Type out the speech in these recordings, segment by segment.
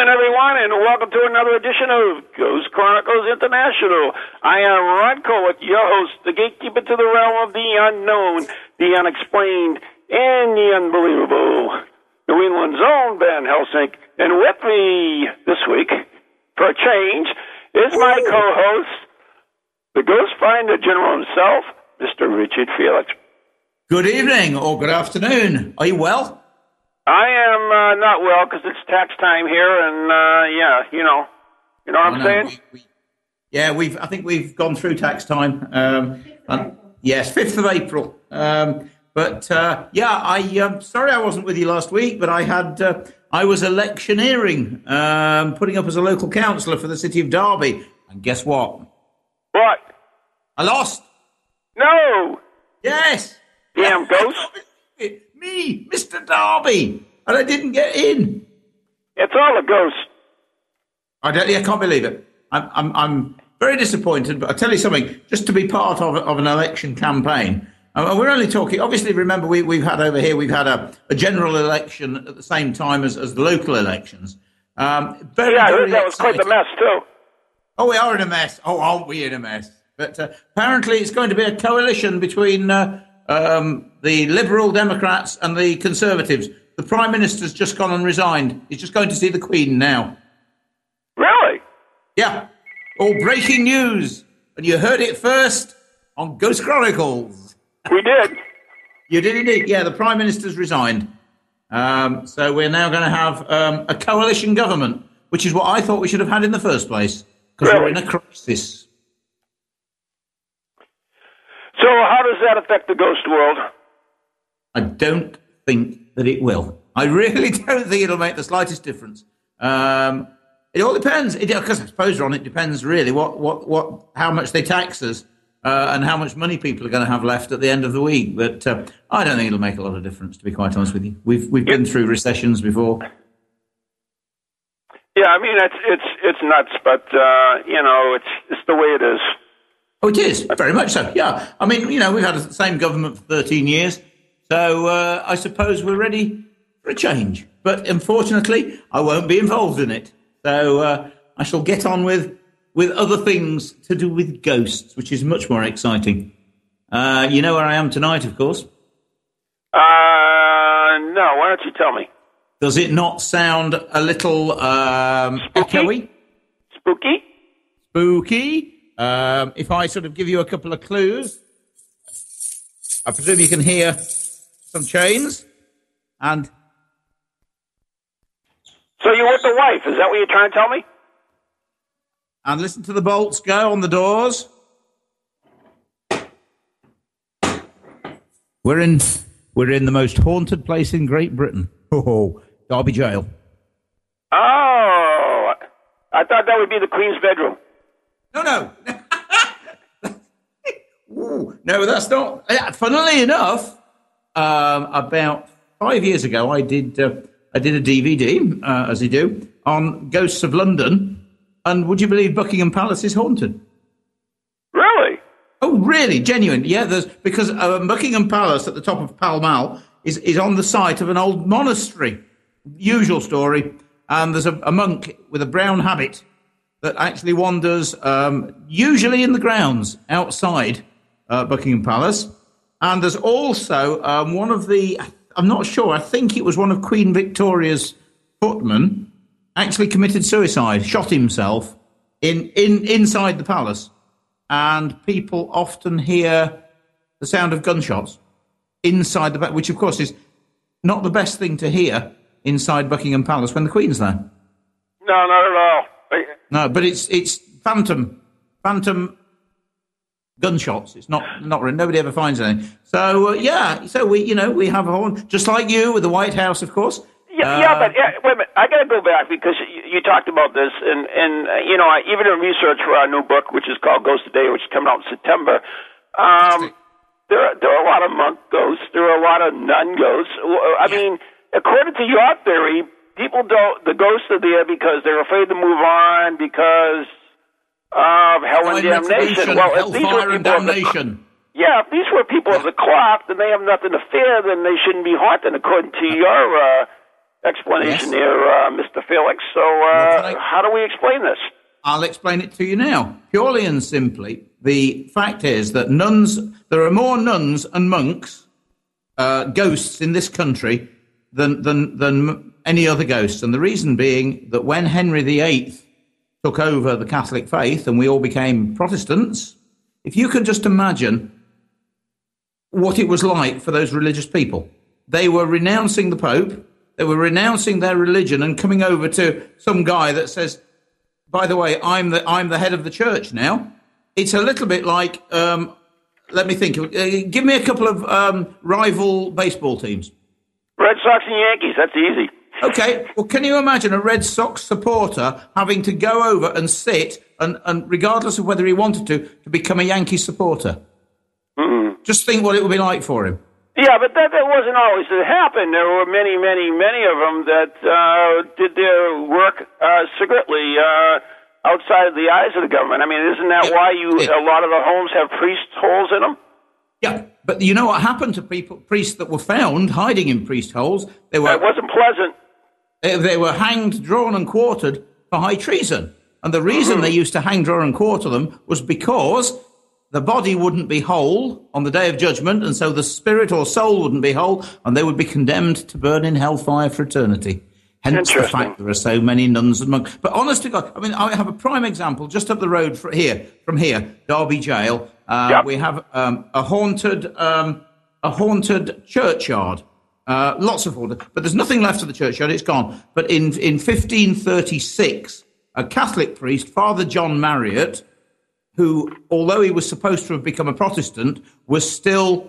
evening, everyone, and welcome to another edition of Ghost Chronicles International. I am Ron Kolek, your host, the gatekeeper to the realm of the unknown, the unexplained, and the unbelievable. New England's own Van Helsing, and with me this week, for a change, is my co-host, the Ghost Finder General himself, Mr. Richard Felix. Good evening or good afternoon. Are you well? I am uh, not well because it's tax time here, and uh, yeah, you know, you know what I'm know, saying. we- we- yeah, we've. I think we've gone through tax time. Um, and- yes, fifth of April. Um, but uh, yeah, I um, sorry I wasn't with you last week, but I had uh, I was electioneering, um, putting up as a local councillor for the city of Derby, and guess what? What? I lost. No, Yes. damn ghost! Me, Mr. Darby. and I didn't get in. it's all a ghost. I don't. I can't believe it. I'm, I'm, I'm very disappointed. But I'll tell you something. Just to be part of, of an election campaign, uh, we're only talking. Obviously, remember we, we've had over here. We've had a, a general election at the same time as, as the local elections. Um, very, Yeah, I heard that was quite the mess too. Oh, we are in a mess. Oh, aren't we in a mess? But uh, apparently, it's going to be a coalition between uh, um, the Liberal Democrats and the Conservatives. The Prime Minister's just gone and resigned. He's just going to see the Queen now. Really? Yeah. All breaking news. And you heard it first on Ghost Chronicles. We did. You did indeed. Yeah, the Prime Minister's resigned. Um, so we're now going to have um, a coalition government, which is what I thought we should have had in the first place, because we're in a crisis. So, how does that affect the ghost world? I don't think that it will. I really don't think it'll make the slightest difference. Um, it all depends. Because I suppose, Ron, it depends really what, what, what, how much they tax us uh, and how much money people are going to have left at the end of the week. But uh, I don't think it'll make a lot of difference, to be quite honest with you. We've we've been through recessions before. Yeah, I mean it's it's it's nuts, but uh, you know it's it's the way it is. Oh, it is very much so. Yeah, I mean, you know, we've had the same government for thirteen years, so uh, I suppose we're ready for a change. But unfortunately, I won't be involved in it. So uh, I shall get on with with other things to do with ghosts, which is much more exciting. Uh, you know where I am tonight, of course. Uh, no, why don't you tell me? Does it not sound a little um, Spooky? echoey, Spooky? spooky? Um, if I sort of give you a couple of clues, I presume you can hear some chains and So you're with the wife? Is that what you're trying to tell me? and listen to the bolts go on the doors. We're in we're in the most haunted place in Great Britain. Oh, Derby Jail. Oh, I thought that would be the queen's bedroom. No, no. Ooh, no, that's not. Funnily enough, um, about five years ago, I did uh, I did a DVD, uh, as they do, on Ghosts of London. And would you believe Buckingham Palace is haunted? Really? Oh, really? Genuine? Yeah, there's because uh, Buckingham Palace at the top of Pall Mall is, is on the site of an old monastery. Usual story. And there's a, a monk with a brown habit that actually wanders um, usually in the grounds outside uh, Buckingham Palace. And there's also um, one of the, I'm not sure, I think it was one of Queen Victoria's footmen actually committed suicide, shot himself in, in inside the palace. And people often hear the sound of gunshots inside the, which of course is not the best thing to hear inside Buckingham Palace when the Queen's there. No, not at all. No, but it's it's phantom, phantom gunshots. It's not not nobody ever finds anything. So uh, yeah, so we you know we have a horn just like you with the White House, of course. Yeah, uh, yeah, but yeah, wait a minute. I got to go back because you, you talked about this, and and uh, you know, I, even in research for our new book, which is called Ghost Today, which is coming out in September. Um, there, are, there are a lot of monk ghosts. There are a lot of nun ghosts. I mean, according to your theory, people don't. The ghosts are there because they're afraid to move on because of hell and damnation. Well, if these were people damnation. The, yeah, if these were people of the clock, then they have nothing to fear. Then they shouldn't be haunted, according to your uh, explanation yes. here, uh, Mr. Felix. So, uh, how do we explain this? I'll explain it to you now. Purely and simply, the fact is that nuns, there are more nuns and monks, uh, ghosts in this country than, than, than any other ghosts. And the reason being that when Henry VIII took over the Catholic faith and we all became Protestants, if you can just imagine what it was like for those religious people, they were renouncing the Pope, they were renouncing their religion and coming over to some guy that says, by the way, I'm the, I'm the head of the church now. It's a little bit like, um, let me think, uh, give me a couple of um, rival baseball teams. Red Sox and Yankees, that's easy. Okay, well, can you imagine a Red Sox supporter having to go over and sit, and, and regardless of whether he wanted to, to become a Yankee supporter? Mm-hmm. Just think what it would be like for him. Yeah, but that, that wasn't always to happen. There were many, many, many of them that uh, did their work uh, secretly uh, outside of the eyes of the government. I mean, isn't that why you a lot of the homes have priest holes in them? Yeah, but you know what happened to people, priests that were found hiding in priest holes? They were. It wasn't pleasant. They, they were hanged, drawn, and quartered for high treason. And the reason mm-hmm. they used to hang, draw, and quarter them was because the body wouldn't be whole on the day of judgment, and so the spirit or soul wouldn't be whole, and they would be condemned to burn in hellfire for eternity. Hence the fact there are so many nuns and monks. But honest to God, I mean, I have a prime example just up the road from here, from here, Derby Jail. Uh, yep. We have um, a haunted, um, a haunted churchyard uh, lots of order, but there's nothing left of the churchyard. It's gone. But in, in 1536, a Catholic priest, Father John Marriott, who, although he was supposed to have become a Protestant, was still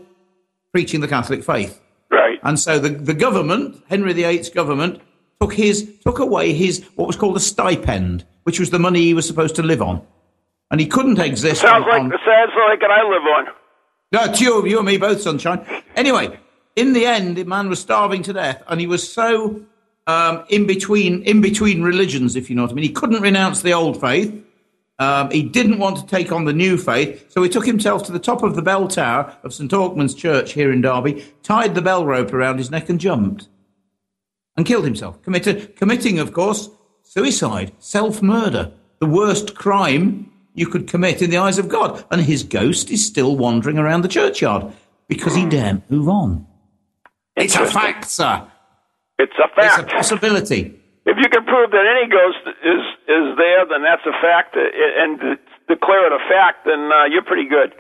preaching the Catholic faith. Right. And so the, the government, Henry VIII's government, took his took away his what was called a stipend, which was the money he was supposed to live on, and he couldn't exist. Sounds on, like on, the sounds like I live on. No, it's you, you and me both, sunshine. Anyway, in the end, the man was starving to death, and he was so um, in between in between religions, if you know what I mean. He couldn't renounce the old faith. Um, he didn't want to take on the new faith, so he took himself to the top of the bell tower of St Alkmund's Church here in Derby, tied the bell rope around his neck, and jumped, and killed himself. Committed, committing, of course, suicide, self murder, the worst crime you could commit in the eyes of God. And his ghost is still wandering around the churchyard because he daren't move on. It's a fact, sir. It's a fact. It's a possibility. If you can prove that any ghost is is there, then that's a fact, and declare it a fact, then uh, you're pretty good.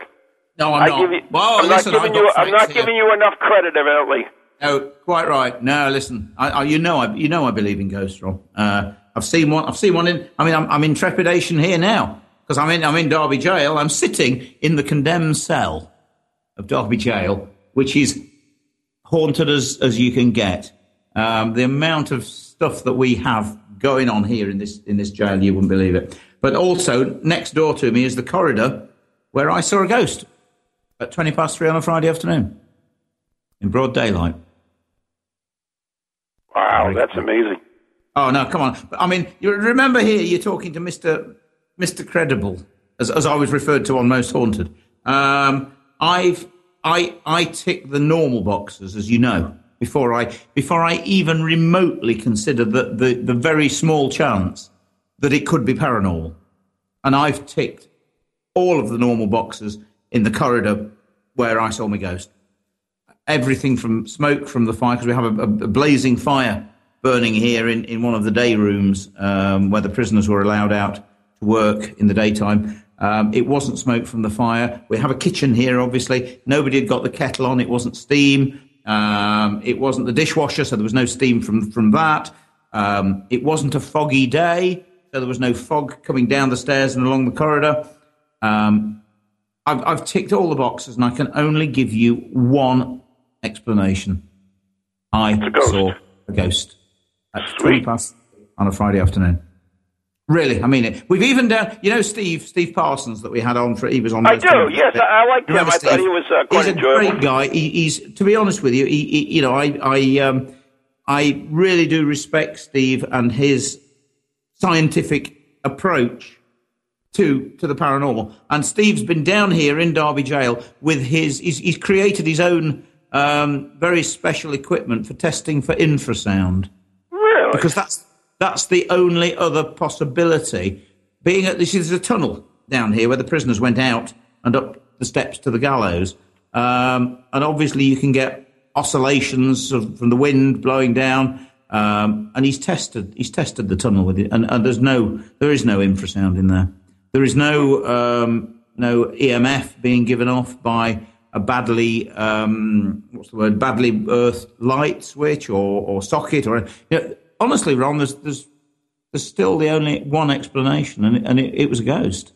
No, I'm I not. Give you, Whoa, I'm listen, not giving you. I'm not giving you enough credit, evidently. No, quite right. No, listen. I, I, you know, I, you know, I believe in ghosts, Rob. Uh, I've seen one. I've seen one in. I mean, I'm, I'm in trepidation here now because I'm in. I'm in Derby Jail. I'm sitting in the condemned cell of Derby Jail, which is haunted as, as you can get. Um, the amount of stuff that we have going on here in this in this jail, you wouldn't believe it. But also next door to me is the corridor where I saw a ghost at twenty past three on a Friday afternoon in broad daylight. Wow, that's amazing. Oh no, come on! I mean, you remember here you're talking to Mister Mister Credible, as, as I was referred to on Most Haunted. Um, I've I I tick the normal boxes, as you know, before I before I even remotely consider the, the, the very small chance that it could be paranormal. and I've ticked all of the normal boxes in the corridor where I saw my ghost. Everything from smoke from the fire, because we have a, a, blazing fire burning here in, in one of the day rooms um, where the prisoners were allowed out to work in the daytime. Um, it wasn't smoke from the fire. We have a kitchen here, obviously. Nobody had got the kettle on. It wasn't steam. Um, it wasn't the dishwasher, so there was no steam from, from that. Um, it wasn't a foggy day, so there was no fog coming down the stairs and along the corridor. Um, I've, I've ticked all the boxes, and I can only give you one explanation. I saw a ghost at 20 past on a Friday afternoon. Really, I mean it. We've even done, you know, Steve Steve Parsons that we had on for he was on. I do, yes, I, I like him. I Steve? thought he was uh, quite He's a great guy. He, he's, to be honest with you, he, he, you know, I I um, I really do respect Steve and his scientific approach to to the paranormal. And Steve's been down here in Derby Jail with his. He's, he's created his own um, very special equipment for testing for infrasound. Really? Because that's that's the only other possibility. Being at this is a tunnel down here where the prisoners went out and up the steps to the gallows, um, and obviously you can get oscillations of, from the wind blowing down. Um, and he's tested he's tested the tunnel with it, and, and, there's no there is no infrasound in there. There is no um, no EMF being given off by a badly um, what's the word badly earthed light switch or, or socket or you know, honestly, Ron, there's there's there's still the only one explanation, and it, and it, it was a ghost.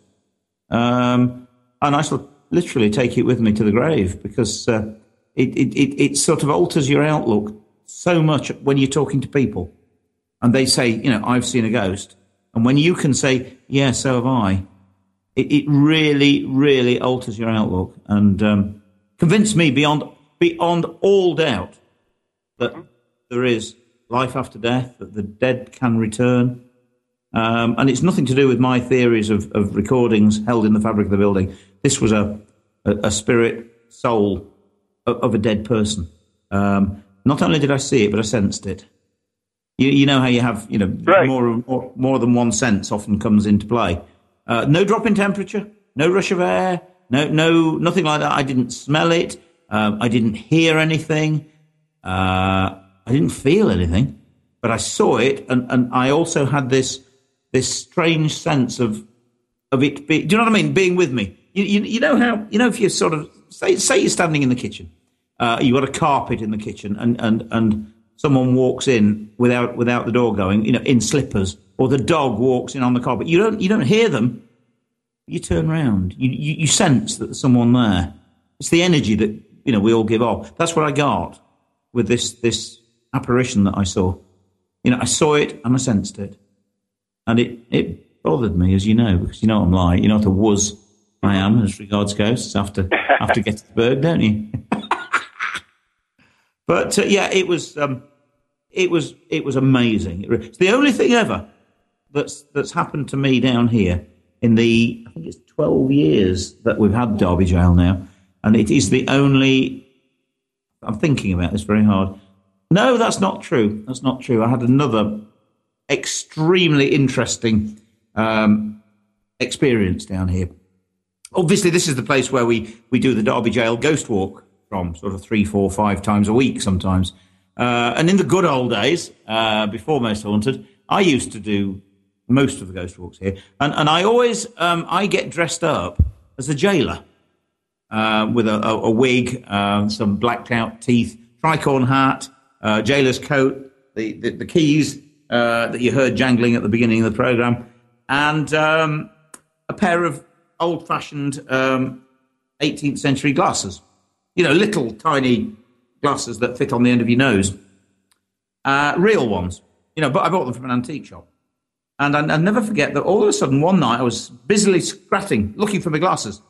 Um, and I shall literally take it with me to the grave because uh, it, it, it, it sort of alters your outlook so much when you're talking to people, and they say, you know, I've seen a ghost, and when you can say, yeah, so have I, it, it really, really alters your outlook and um, convinced me beyond beyond all doubt that there is life after death, that the dead can return. Um, and it's nothing to do with my theories of, of, recordings held in the fabric of the building. This was a, a, a spirit soul of, of, a dead person. Um, not only did I see it, but I sensed it. You, you know how you have, you know, right. more, more, more than one sense often comes into play. Uh, no drop in temperature, no rush of air, no, no, nothing like that. I didn't smell it. Um, I didn't hear anything. Uh, I didn't feel anything, but I saw it, and, and I also had this this strange sense of of it. Be, do you know what I mean? Being with me. You, you, you know how you know if you're sort of say say you're standing in the kitchen, uh, you got a carpet in the kitchen, and and and someone walks in without without the door going, you know, in slippers, or the dog walks in on the carpet. You don't you don't hear them. You turn around. You, you, you sense that there's someone there. It's the energy that you know we all give off. That's what I got with this this apparition that I saw. You know, I saw it and I sensed it. And it, it bothered me, as you know, because you know I'm like, you know what a was I am as regards ghosts after after Gettysburg, don't you? but uh, yeah, it was um, it was it was amazing. It's the only thing ever that's that's happened to me down here in the I think it's twelve years that we've had Derby Jail now, and it is the only. I'm thinking about this very hard. No, that's not true. That's not true. I had another extremely interesting um, experience down here. Obviously, this is the place where we, we do the Derby Jail Ghost Walk from, sort of three, four, five times a week sometimes. Uh, and in the good old days, uh, before Most Haunted, I used to do most of the ghost walks here, and and I always um, I get dressed up as a jailer uh, with a, a, a wig, uh, some blacked out teeth, tricorn hat, uh, jailer's coat, the, the, the keys uh, that you heard jangling at the beginning of the program, and um, a pair of old fashioned um, 18th century glasses. You know, little tiny glasses that fit on the end of your nose. Uh, real ones. You know, but I bought them from an antique shop. And I, will never forget that all of a sudden one night I was busily scratching, looking for my glasses,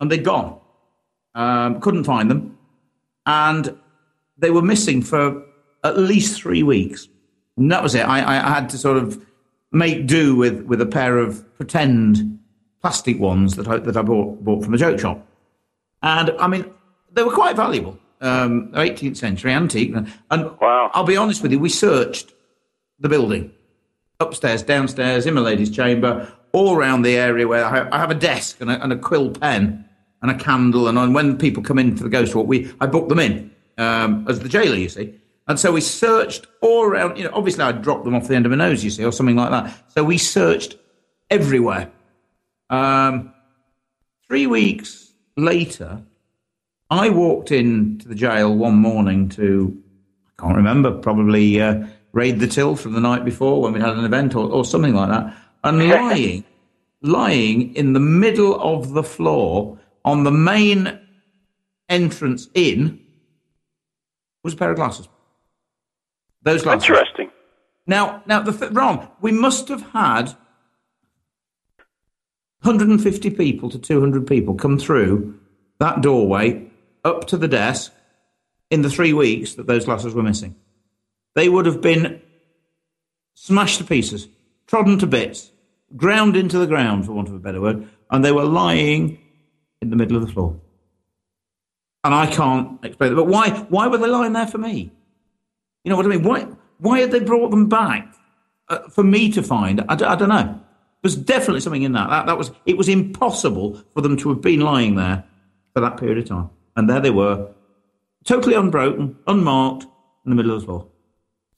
and they'd gone. Um, couldn't find them. And they were missing for at least three weeks. And that was it. I, I had to sort of make do with, with a pair of pretend plastic ones that I, that I bought, bought from a joke shop. And I mean, they were quite valuable. Um, 18th century antique. And wow. I'll be honest with you, we searched the building upstairs, downstairs, in my lady's chamber, all around the area where I have, I have a desk and a, and a, quill pen and a candle. And when people come in for the ghost walk, we I book them in um, as the jailer, you see. And so we searched all around. You know, obviously I dropped them off the end of my nose, you see, or something like that. So we searched everywhere. Um, three weeks later, I walked into the jail one morning to, I can't remember, probably uh, raid the till from the night before when we had an event or, or something like that, and lying, lying in the middle of the floor on the main entrance in was a pair of glasses. Those glasses. Interesting. Now, now the th- Ron, we must have had 150 people to 200 people come through that doorway up to the desk in the three weeks that those glasses were missing. They would have been smashed to pieces, trodden to bits, ground into the ground, for want of a better word, and they were lying in the middle of the floor. And I can't explain it. But why, why were they lying there for me? You know what I mean? Why, why had they brought them back uh, for me to find? I d- I don't know. There's definitely something in that. that. That was it was impossible for them to have been lying there for that period of time. And there they were, totally unbroken, unmarked, in the middle of the floor.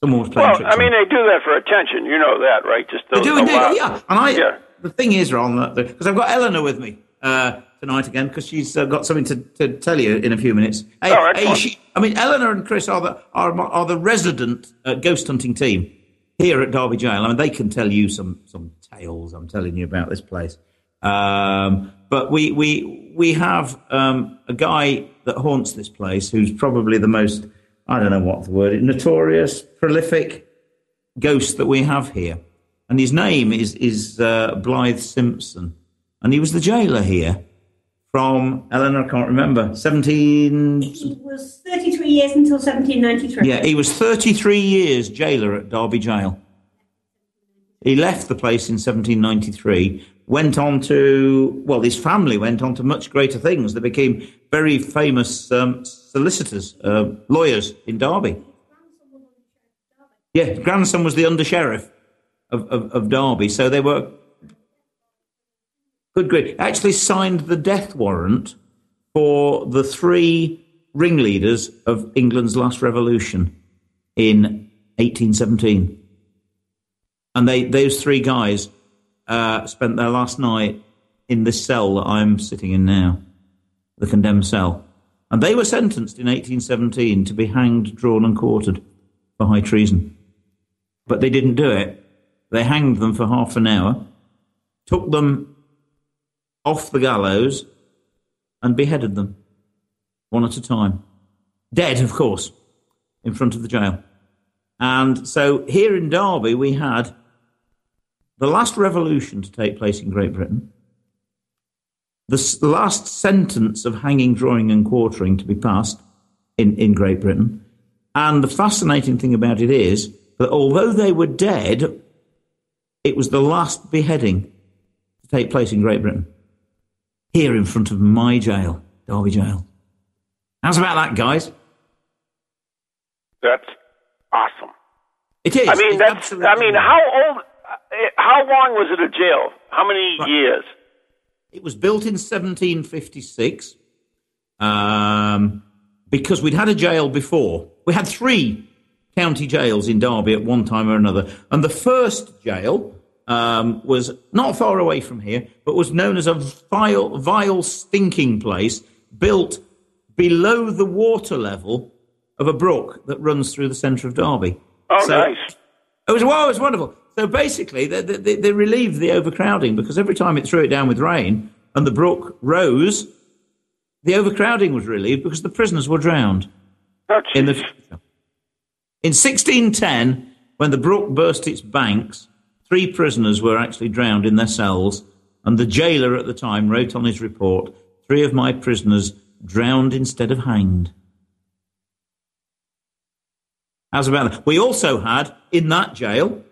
Someone was playing Well, I mean, they do that for attention. You know that, right? Just they do indeed, yeah. And I, Yeah. the thing is, Ron, because I've got Eleanor with me uh, tonight again, because she's uh, got something to, to tell you in a few minutes. Hey, Oh, hey, she, I mean, Eleanor and Chris are the are, are the resident uh, ghost hunting team here at Derby Jail. I mean, they can tell you some some tales. I'm telling you about this place. Um, but we we we have um, a guy that haunts this place who's probably the most I don't know what the word is, notorious, prolific ghost that we have here, and his name is is uh, Blythe Simpson, and he was the jailer here from Eleanor. I can't remember seventeen. He was 33 years until 1793. Yeah, he was thirty three years jailer at Derby Jail. He left the place in 1793, went on to, well, his family went on to much greater things. They became very famous um, solicitors, uh, lawyers in Derby. Yeah, grandson was the under sheriff of, of, of Derby, so they were good. grief. actually signed the death warrant for the three ringleaders of England's last revolution in 1817, and they those three guys uh, spent their last night in this cell that I'm sitting in now, the condemned cell, and they were sentenced in 1817 to be hanged, drawn, and quartered for high treason but they didn't do it. They hanged them for half an hour, took them off the gallows, and beheaded them one at a time. Dead, of course, in front of the jail. And so here in Derby, we had the last revolution to take place in Great Britain, the last sentence of hanging, drawing, and quartering to be passed in, in Great Britain. And the fascinating thing about it is that although they were dead, it was the last beheading to take place in Great Britain. Here in front of my jail, Derby Jail. How's about that, guys? That's awesome. It is. I mean, that's. I mean, how old? uh, How long was it a jail? How many Right. years? It was built in 1756 um, because we'd had a jail before. We had three county jails in Derby at one time or another. And the first jail um, was not far away from here, but was known as a vile, vile, stinking place built below the water level of a brook that runs through the centre of Derby. Oh, So- nice. it was wow, it was wonderful. So basically, they, they, they relieved the overcrowding because every time it threw it down with rain and the brook rose, the overcrowding was relieved because the prisoners were drowned Oh, in the. In 1610, when the brook burst its banks, three prisoners were actually drowned in their cells, and the jailer at the time wrote on his report, Three of my prisoners drowned instead of hanged. How's about that? We also had in that jail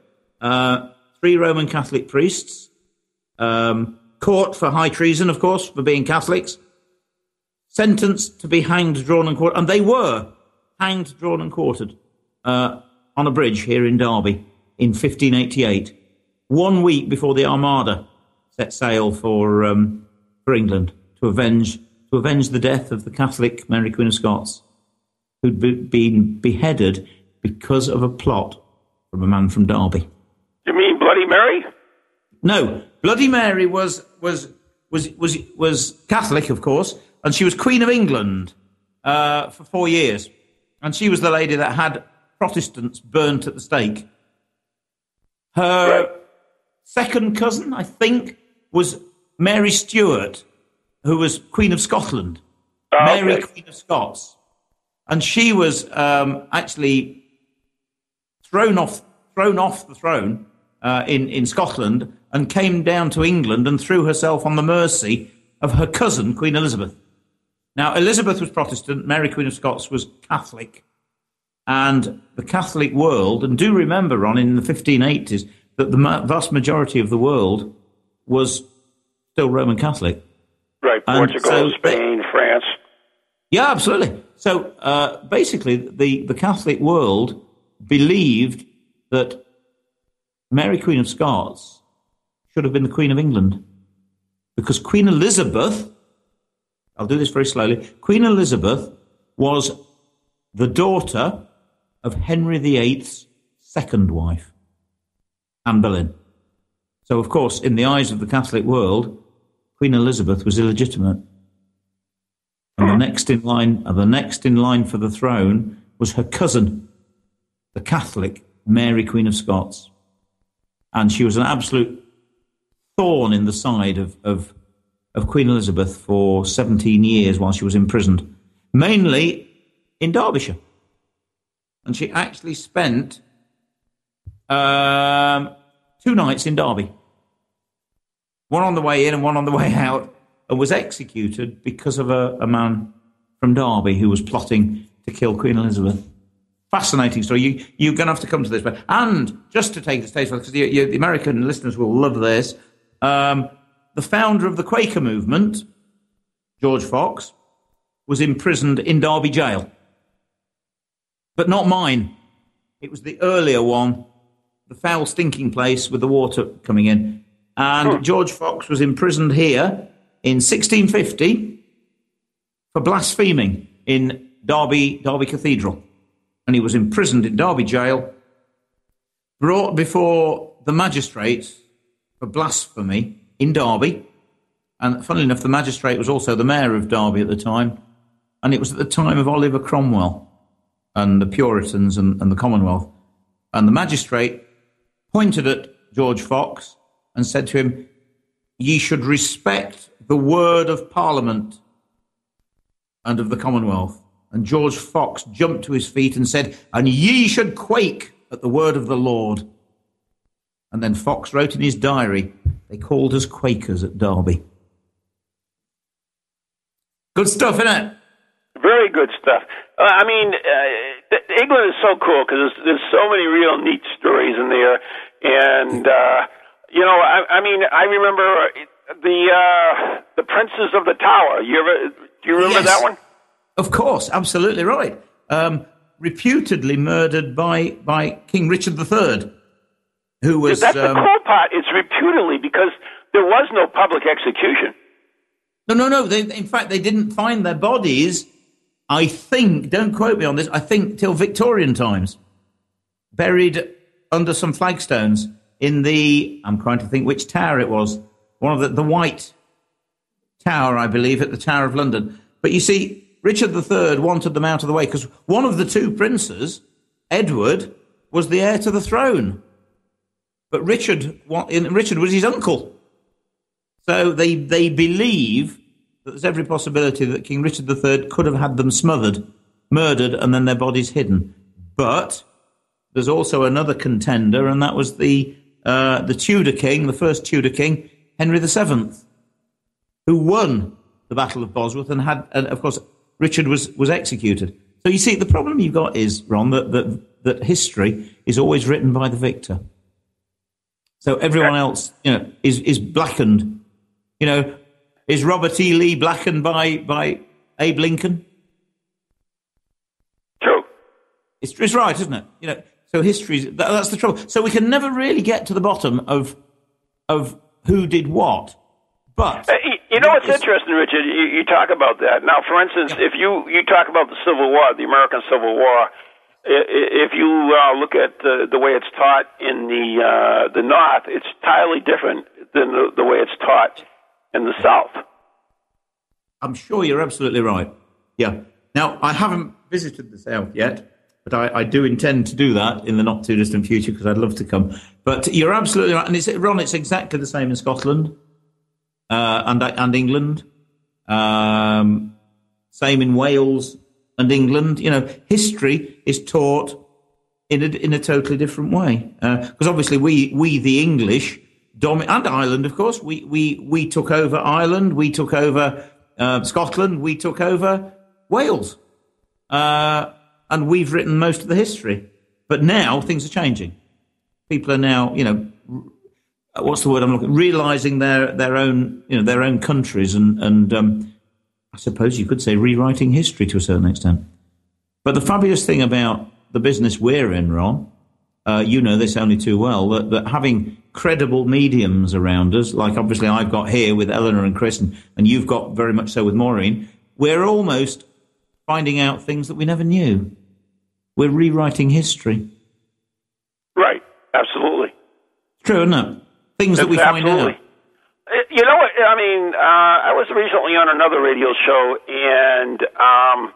uh, three Roman Catholic priests, um, caught for high treason, of course, for being Catholics, sentenced to be hanged, drawn, and quartered, and they were hanged, drawn, and quartered uh, on a bridge here in Derby in 1588, one week before the Armada set sail for um, for England to avenge to avenge the death of the Catholic Mary Queen of Scots, who'd be, been beheaded because of a plot from a man from Derby. You mean Bloody Mary? No, Bloody Mary was was was was was Catholic, of course, and she was Queen of England uh, for four years, and she was the lady that had Protestants burnt at the stake. Her Right. Second cousin, I think, was Mary Stuart, who was Queen of Scotland. Oh, Mary, okay. Queen of Scots. And she was um, actually thrown off, thrown off the throne uh, in, in Scotland and came down to England and threw herself on the mercy of her cousin, Queen Elizabeth. Now, Elizabeth was Protestant, Mary, Queen of Scots, was Catholic. And the Catholic world, and do remember, Ron, in the 1580s, that the vast majority of the world was still Roman Catholic. Right, And Portugal, so- Spain, France. Yeah, absolutely. So uh, basically, the, the Catholic world believed that Mary, Queen of Scots, should have been the Queen of England. Because Queen Elizabeth, I'll do this very slowly, Queen Elizabeth was the daughter of Henry VIII's second wife, Anne Boleyn. So, of course, in the eyes of the Catholic world, Queen Elizabeth was illegitimate. And the next in line, and the next in line for the throne was her cousin, the Catholic Mary Queen of Scots, and she was an absolute thorn in the side of of, of Queen Elizabeth for 17 years while she was imprisoned, mainly in Derbyshire, and she actually spent um, two nights in Derby, one on the way in and one on the way out, and was executed because of a, a man from Derby who was plotting to kill Queen Elizabeth. Fascinating story. You, you're going to have to come to this. But, and just to take the stage, because the, the American listeners will love this, um, the founder of the Quaker movement, George Fox, was imprisoned in Derby jail. But not mine. It was the earlier one, the foul, stinking place with the water coming in. And George Fox was imprisoned here in 1650 for blaspheming in Derby, Derby Cathedral. And he was imprisoned in Derby jail, brought before the magistrates for blasphemy in Derby. And funnily enough, the magistrate was also the mayor of Derby at the time. And it was at the time of Oliver Cromwell and the Puritans and, and the Commonwealth. And the magistrate pointed at George Fox and said to him, Ye should respect the word of Parliament and of the Commonwealth. And George Fox jumped to his feet and said, And ye should quake at the word of the Lord. And then Fox wrote in his diary, They called us Quakers at Derby. Good stuff, isn't it? Very good stuff. Uh, I mean, uh, England is so cool because there's, there's so many real neat stories in there, and uh, you know, I, I mean, I remember the uh, the Princes of the Tower. You ever do you remember Yes. that one? Of course, absolutely right. Um, reputedly murdered by, by King Richard III, who was. That's the um, cool part. It's reputedly because there was no public execution. No, no, no. They, in fact, they didn't find their bodies. I think, don't quote me on this, I think till Victorian times. Buried under some flagstones in the, I'm trying to think which tower it was. One of the, the White Tower, I believe, at the Tower of London. But you see, Richard III wanted them out of the way because one of the two princes, Edward, was the heir to the throne. But Richard, Richard was his uncle. So they, they believe that there's every possibility that King Richard III could have had them smothered, murdered, and then their bodies hidden. But there's also another contender, and that was the, uh, the Tudor king, the first Tudor king, Henry VII, who won the Battle of Bosworth and had, and of course, Richard was, was executed. So you see, the problem you've got is, Ron, that, that, that history is always written by the victor. So everyone else, you know, is, is blackened. You know, is Robert E. Lee blackened by, by Abe Lincoln? True. It's, it's right, isn't it? You know, so history's that, that's the trouble. So we can never really get to the bottom of, of who did what. But Uh, you know what's interesting, Richard? You, you talk about that now. For instance, if you you talk about the Civil War, the American Civil War, if you uh, look at uh, the way it's taught in the uh, the North, it's entirely different than the, the way it's taught in the South. I'm sure you're absolutely right. Yeah. Now, I haven't visited the South yet, but I, I do intend to do that in the not too distant future because I'd love to come. But you're absolutely right. And it's, Ron, it's exactly the same in Scotland uh, and, and England. Um, same in Wales and England. You know, history is taught in a, in a totally different way. Because obviously, we, we the English, domi- and Ireland, of course, we, we, we took over Ireland, we took over uh, Scotland, we took over Wales. Uh, and we've written most of the history. But now things are changing. People are now, you know, what's the word I'm looking? Realizing their their own, you know, their own countries, and and um, I suppose you could say rewriting history to a certain extent. But the fabulous thing about the business we're in, Ron, uh, you know this only too well, that, that having credible mediums around us, like obviously I've got here with Eleanor and Chris, and, and you've got very much so with Maureen, we're almost finding out things that we never knew. We're rewriting history. Right. Absolutely. True, isn't it? Things that we find Absolutely. out. You know what? I mean, uh, I was recently on another radio show, and um,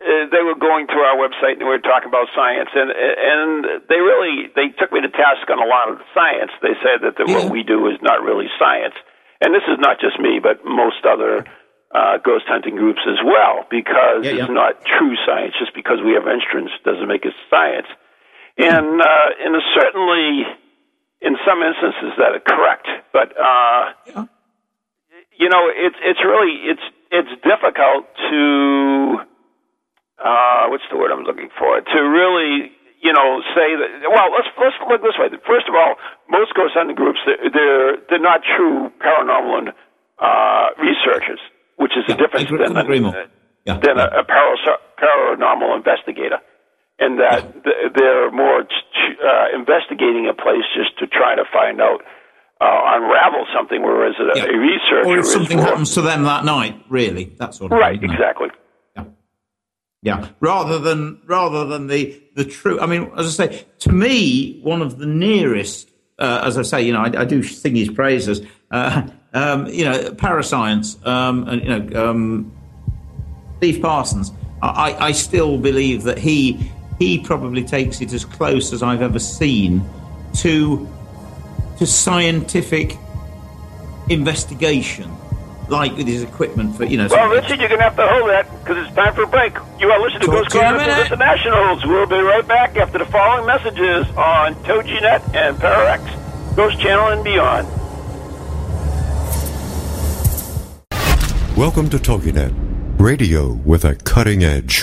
they were going through our website and we were talking about science, and and they really they took me to task on a lot of the science. They said that the, Yeah. what we do is not really science, and this is not just me, but most other uh, ghost hunting groups as well, because Yeah, yeah. it's not true science. Just because we have instruments doesn't make it science, and uh, and certainly in some instances that are correct, but. Uh, you know, it's it's really it's it's difficult to uh, what's the word I'm looking for to really you know say that. Well, let's let's look this way. First of all, most ghost hunting groups they're they're, they're not true paranormal uh, researchers, which is a Yeah, difference I agree- than, couldn't agree more. Yeah, than yeah. a, a paras- paranormal investigator. And that th- they're more uh, investigating a place just to try to find out, uh, unravel something, whereas a, Yeah. a researcher Or if is something more, happens to them that night, really, that sort of Right, thing, exactly. Yeah. Yeah. Rather than rather than the the true. I mean, as I say, to me, one of the nearest, uh, as I say, you know, I, I do sing his praises. Uh, um, you know, parascience, um, and you know, um, Steve Parsons. I, I still believe that he he probably takes it as close as I've ever seen to to scientific investigation, like with his equipment for you know. Well, Richard, you're going to have to hold that because it's time for a break. You are listening to Talk Ghost to you in a Chronicles minute. Internationals. We'll be right back after the following messages on TogiNet and Pararex, Ghost Channel, and beyond. Welcome to TogiNet, radio with a cutting edge.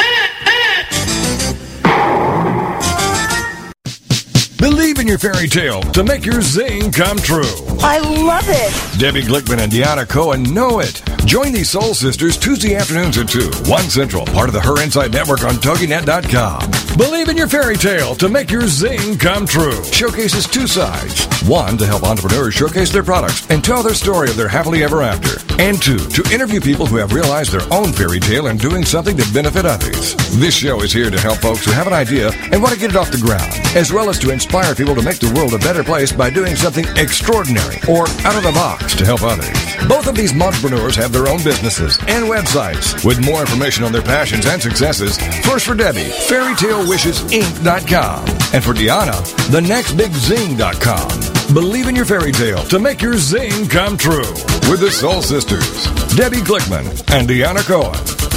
Your fairy tale to make your zing come true. I love it. Debbie Glickman and Deanna Cohen know it. Join these soul sisters Tuesday afternoons at 2, 1 Central, part of the Her Inside Network on TogiNet.com. Believe in your fairy tale to make your zing come true. Showcases two sides. One, to help entrepreneurs showcase their products and tell their story of their happily ever after. And two, to interview people who have realized their own fairy tale and doing something to benefit others. This show is here to help folks who have an idea and want to get it off the ground, as well as to inspire people to make the world a better place by doing something extraordinary or out of the box to help others. Both of these entrepreneurs have their own businesses and websites. With more information on their passions and successes, first for Debbie, fairytalewishesinc.com. And for Deanna, thenextbigzing.com. Believe in your fairy tale to make your zing come true. With the Soul Sisters, Debbie Glickman and Deanna Cohen.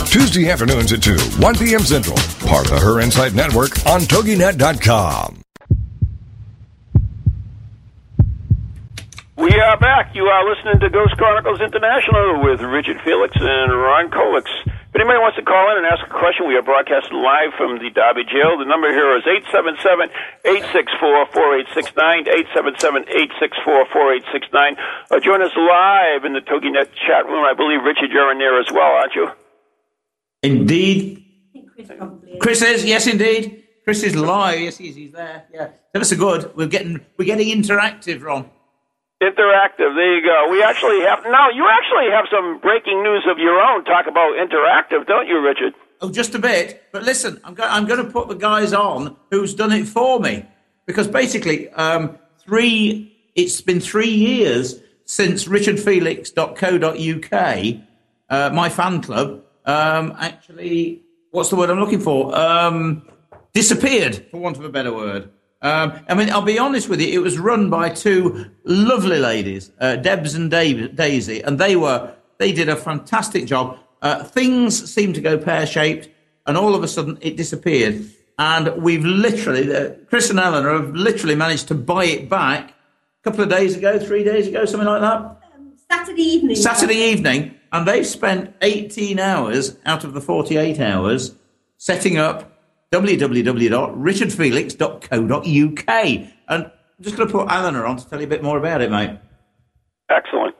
Tuesday afternoons at 2, 1 p.m. Central. Part of the Her Insight Network on TogiNet.com. We are back. You are listening to Ghost Chronicles International with Richard Felix and Ron Kolek. If anybody wants to call in and ask a question, we are broadcasting live from the Derby Jail. The number here is 877-864-4869, 877-864-4869. Uh, join us live in the TogiNet chat room. I believe, Richard, you're in there as well, aren't you? Indeed. Chris probably is. Chris is, yes, indeed. Chris is live. Yes, he's, he's there. Yeah. Ever so good. We're getting, we're getting interactive, Ron. Interactive. There you go. We actually have now. You actually have some breaking news of your own. Talk about interactive, don't you, Richard? Oh, just a bit. But listen, I'm, go- I'm going to put the guys on who's done it for me. Because basically, um, three, it's been three years since richardfelix.co.uk, uh, my fan club, um, actually, what's the word I'm looking for? Um, disappeared, for want of a better word. Um, I mean, I'll be honest with you, it was run by two lovely ladies, uh, Debs and Dave, Daisy, and they were, they did a fantastic job. Uh, things seemed to go pear shaped, and all of a sudden it disappeared. And we've literally, uh, Chris and Eleanor have literally managed to buy it back a couple of days ago, three days ago, something like that. Saturday evening. Saturday evening, and they've spent 18 hours out of the 48 hours setting up www.richardfelix.co.uk. And I'm just going to put Eleanor on to tell you a bit more about it, mate. Excellent.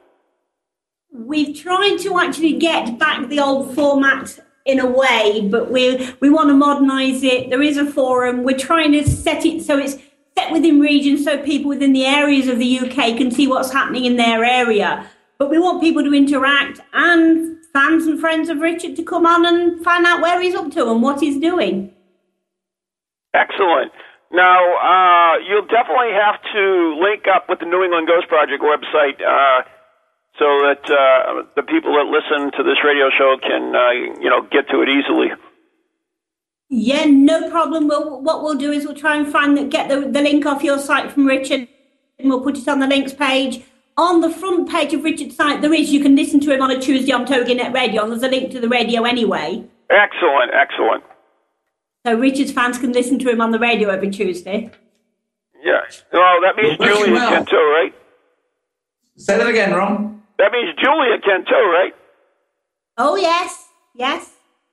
We've tried to actually get back the old format in a way, but we we want to modernise it. There is a forum. We're trying to set it so it's set within regions, so people within the areas of the UK can see what's happening in their area. But we want people to interact and fans and friends of Richard to come on and find out where he's up to and what he's doing. Excellent. Now, uh, you'll definitely have to link up with the New England Ghost Project website uh, so that uh, the people that listen to this radio show can, uh, you know, get to it easily. Yeah, no problem. We'll, what we'll do is we'll try and find the, get the, the link off your site from Richard, and we'll put it on the links page. On the front page of Richard's site, there is you can listen to him on a Tuesday on TogiNet Radio, there's a link to the radio anyway. Excellent, excellent. So Richard's fans can listen to him on the radio every Tuesday. Yeah. Well, that means Well, Julia well. can too, right? Say that again, Ron. That means Julia can too, right? Oh yes, yes.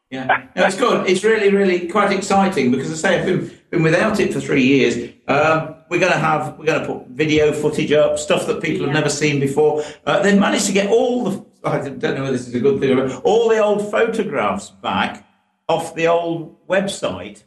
Yeah, no, it's good. It's really, really quite exciting because I say I've been, been without it for three years. Um, we're going to have we're going to put video footage up, stuff that people have never seen before. Uh, they've managed to get all the I don't know whether this is a good thing or all the old photographs back off the old website.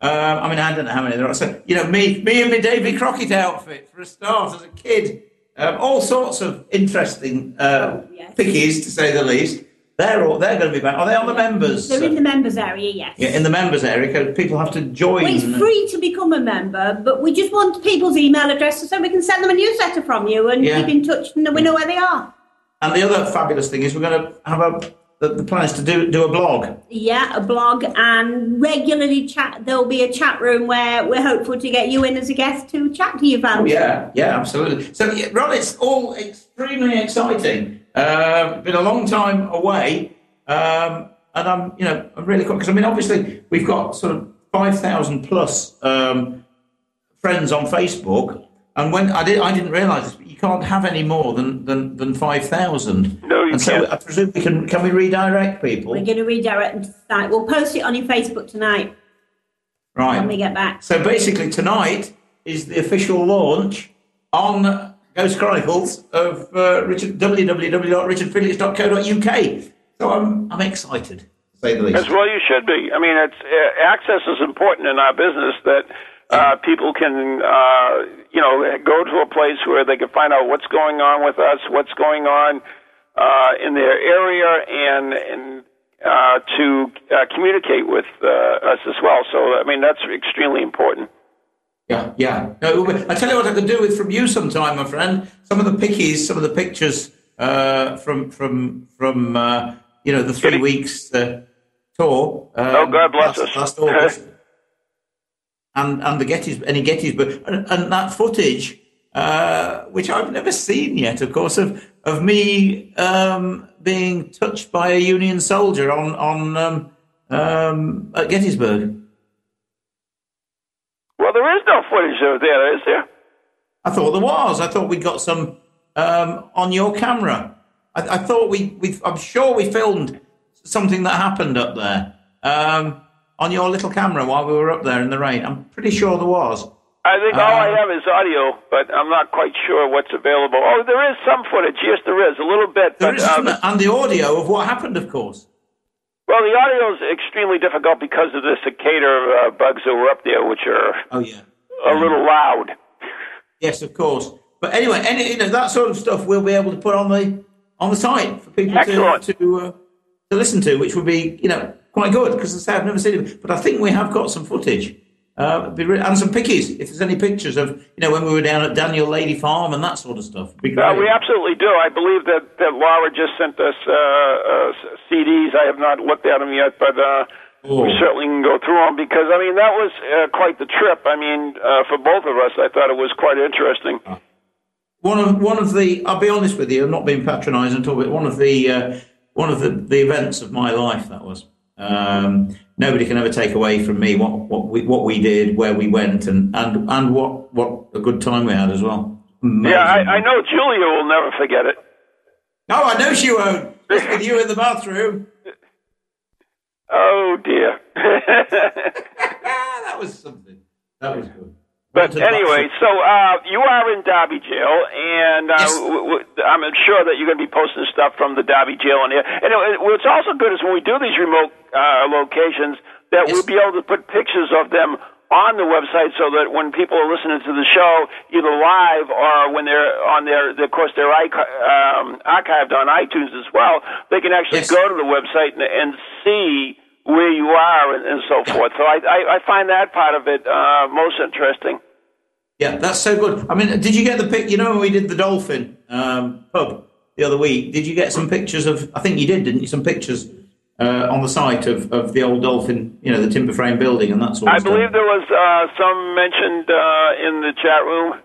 Um, I mean, I don't know how many there are. So, you know, me, me and my Davy Crockett outfit for a start as a kid. Um, all sorts of interesting uh, pickies, to say the least. They're all, they're going to be back. Are they on the members? They're in the members area, yes. Yeah, in the members area, 'cause people have to join. Well, it's free to become a member, but we just want people's email addresses so we can send them a newsletter from you and Yeah. keep in touch and we know where they are. And the other fabulous thing is we're going to have a the, the plan is to do do a blog. Yeah, a blog and regularly chat. There'll be a chat room where we're hopeful to get you in as a guest to chat to you, Van. Oh, yeah, yeah, absolutely. So, yeah, Ron, it's all extremely exciting. Uh, been a long time away, um, and I'm, you know, I'm really because I mean, obviously, we've got sort of five thousand plus um, friends on Facebook, and when I did, I didn't realise this, but you can't have any more than than, than five thousand. No, you and so can't. I presume we can can we redirect people? We're going to redirect them to the site. We'll post it on your Facebook tonight Right. when we get back. So basically, tonight is the official launch on Ghost Chronicles of uh, Richard, www.richardfelix.co.uk. So I'm, I'm excited, say the least. As well, you should be. I mean, it's uh, access is important in our business that uh, people can, uh, you know, go to a place where they can find out what's going on with us, what's going on uh, in their area, and and uh, to uh, communicate with uh, us as well. So, I mean, that's extremely important. Yeah, yeah. No, I tell you what I could do with from you sometime, my friend. Some of the pickies, some of the pictures uh, from from from uh, you know the three weeks uh, tour. Um, Oh, God bless last, us. Last August. and and the Gettys, any Gettys, but and, and that footage, uh, which I've never seen yet, of course, of of me um, being touched by a Union soldier on on um, um, at Gettysburg. Well, there is no footage of there, is there? I thought there was. I thought we got some um, on your camera. I, I thought we, we. I'm sure we filmed something that happened up there um, on your little camera while we were up there in the rain. I'm pretty sure there was. I think all I Um, have is audio, but I'm not quite sure what's available. Oh, there is some footage. Yes, there is a little bit, There but is uh, some, and the audio of what happened, of course. well, the audio is extremely difficult because of the cicada uh, bugs that were up there, which are Oh yeah. a little loud. Yes, of course. But anyway, any you know that sort of stuff we'll be able to put on the on the site for people to Excellent. to, uh, to listen to, which would be you know quite good because I say I've never seen it, but I think we have got some footage. Uh, and some pickies. If there's any pictures of you know when we were down at Daniel Lady Farm and that sort of stuff, it'd be great. Uh, we absolutely do. I believe that, that Laura just sent us uh, uh, CDs. I have not looked at them yet, but uh, Oh. we certainly can go through them because, I mean, that was uh, quite the trip. I mean, uh, for both of us, I thought it was quite interesting. one of one of the I'll be honest with you, I'm not being patronising at all, but one of the uh, one of the, the events of my life that was. Um, nobody can ever take away from me what what we what we did, where we went, and and and what what a good time we had as well. Amazing. Yeah, I, I know Julia will never forget it. No, I know she won't. Just with you in the bathroom. Oh, dear. that was something. That was good. But Went to the anyway, so uh, you are in Derby jail, and uh, w- w- I'm sure that you're going to be posting stuff from the Derby jail in here. And it, what's also good is when we do these remote uh, locations, that we'll be able to put pictures of them on the website so that when people are listening to the show, either live or when they're on their, of course, they're um, archived on iTunes as well, they can actually go to the website and, and see where you are and, and so forth. So I, I, I find that part of it uh, most interesting. Yeah, that's so good. I mean, did you get the pic? You know, when we did the Dolphin um, pub the other week, did you get some pictures of? I think you did, didn't you? Some pictures uh, on the site of, of the old Dolphin, you know, the timber frame building and that sort of I stuff. believe there was uh, some mentioned uh, in the chat room.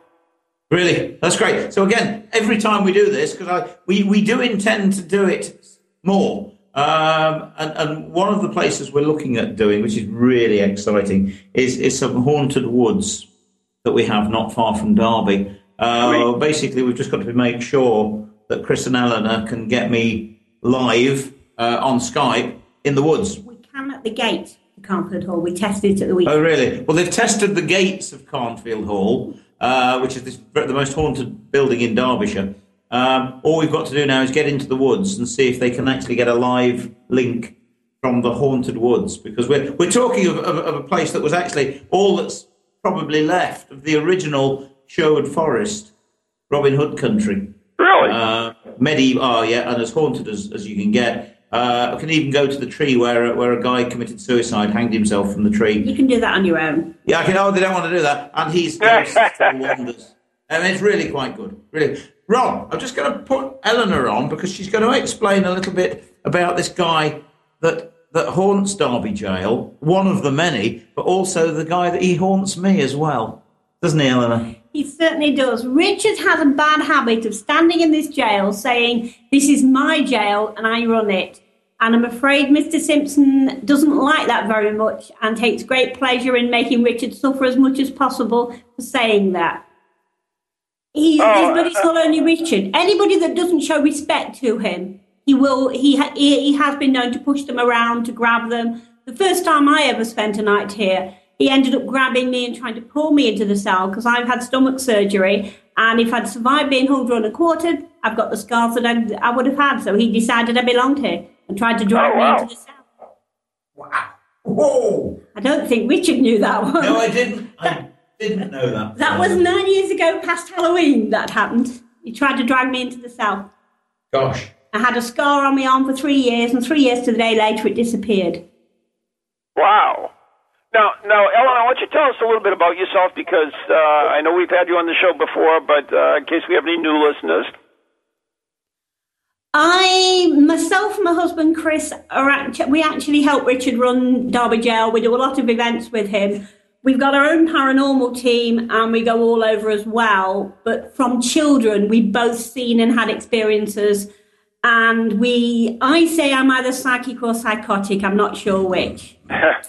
Really, that's great. So again, every time we do this, because we, we do intend to do it more. Um, and, and one of the places we're looking at doing, which is really exciting, is is some haunted woods that we have not far from Derby. Uh, basically, we've just got to make sure that Chris and Eleanor can get me live uh, on Skype in the woods. We can at the gate to Carnfield Hall. We tested it at the weekend. Oh, really? Well, they've tested the gates of Carnfield Hall, uh, which is this, the most haunted building in Derbyshire. Um, all we've got to do now is get into the woods and see if they can actually get a live link from the haunted woods, because we're we're talking of, of, of a place that was actually all that's probably left of the original Sherwood Forest, Robin Hood country. Really? Uh, medieval, oh yeah, and as haunted as, as you can get. Uh, I can even go to the tree where where a guy committed suicide, hanged himself from the tree. You can do that on your own. Yeah, I can. Oh, they don't want to do that. And he's ghosts and wonders. I mean, it's really quite good. Really, Ron. I'm just going to put Eleanor on because she's going to explain a little bit about this guy that that haunts Derby Jail. One of the many, but also the guy that he haunts me as well, doesn't he, Eleanor? He certainly does. Richard has a bad habit of standing in this jail saying, This is my jail and I run it. And I'm afraid Mr. Simpson doesn't like that very much and takes great pleasure in making Richard suffer as much as possible for saying that. He, Oh, but it's uh, not only Richard. Anybody that doesn't show respect to him, he will. He, ha, he he has been known to push them around, to grab them. The first time I ever spent a night here, he ended up grabbing me and trying to pull me into the cell because I've had stomach surgery, and if I'd survived being hung, and quartered, I've got the scars that I, I would have had. So he decided I belonged here and tried to drag Oh, me into the cell. Wow. Whoa! I don't think Richard knew that one. No, I didn't. I didn't know that. That was nine years ago, past Halloween. That happened. He tried to drag me into the cell. Gosh. I had a scar on my arm for three years, and three years to the day later, it disappeared. Wow. Now, now, Ellen, I want you to tell us a little bit about yourself because uh, I know we've had you on the show before, but uh, in case we have any new listeners. I, myself, and my husband Chris, are act- we actually help Richard run Derby Jail. We do a lot of events with him. we've got our own paranormal team and we go all over as well. But from children, we've both seen and had experiences. And we, I say I'm either psychic or psychotic. I'm not sure which. I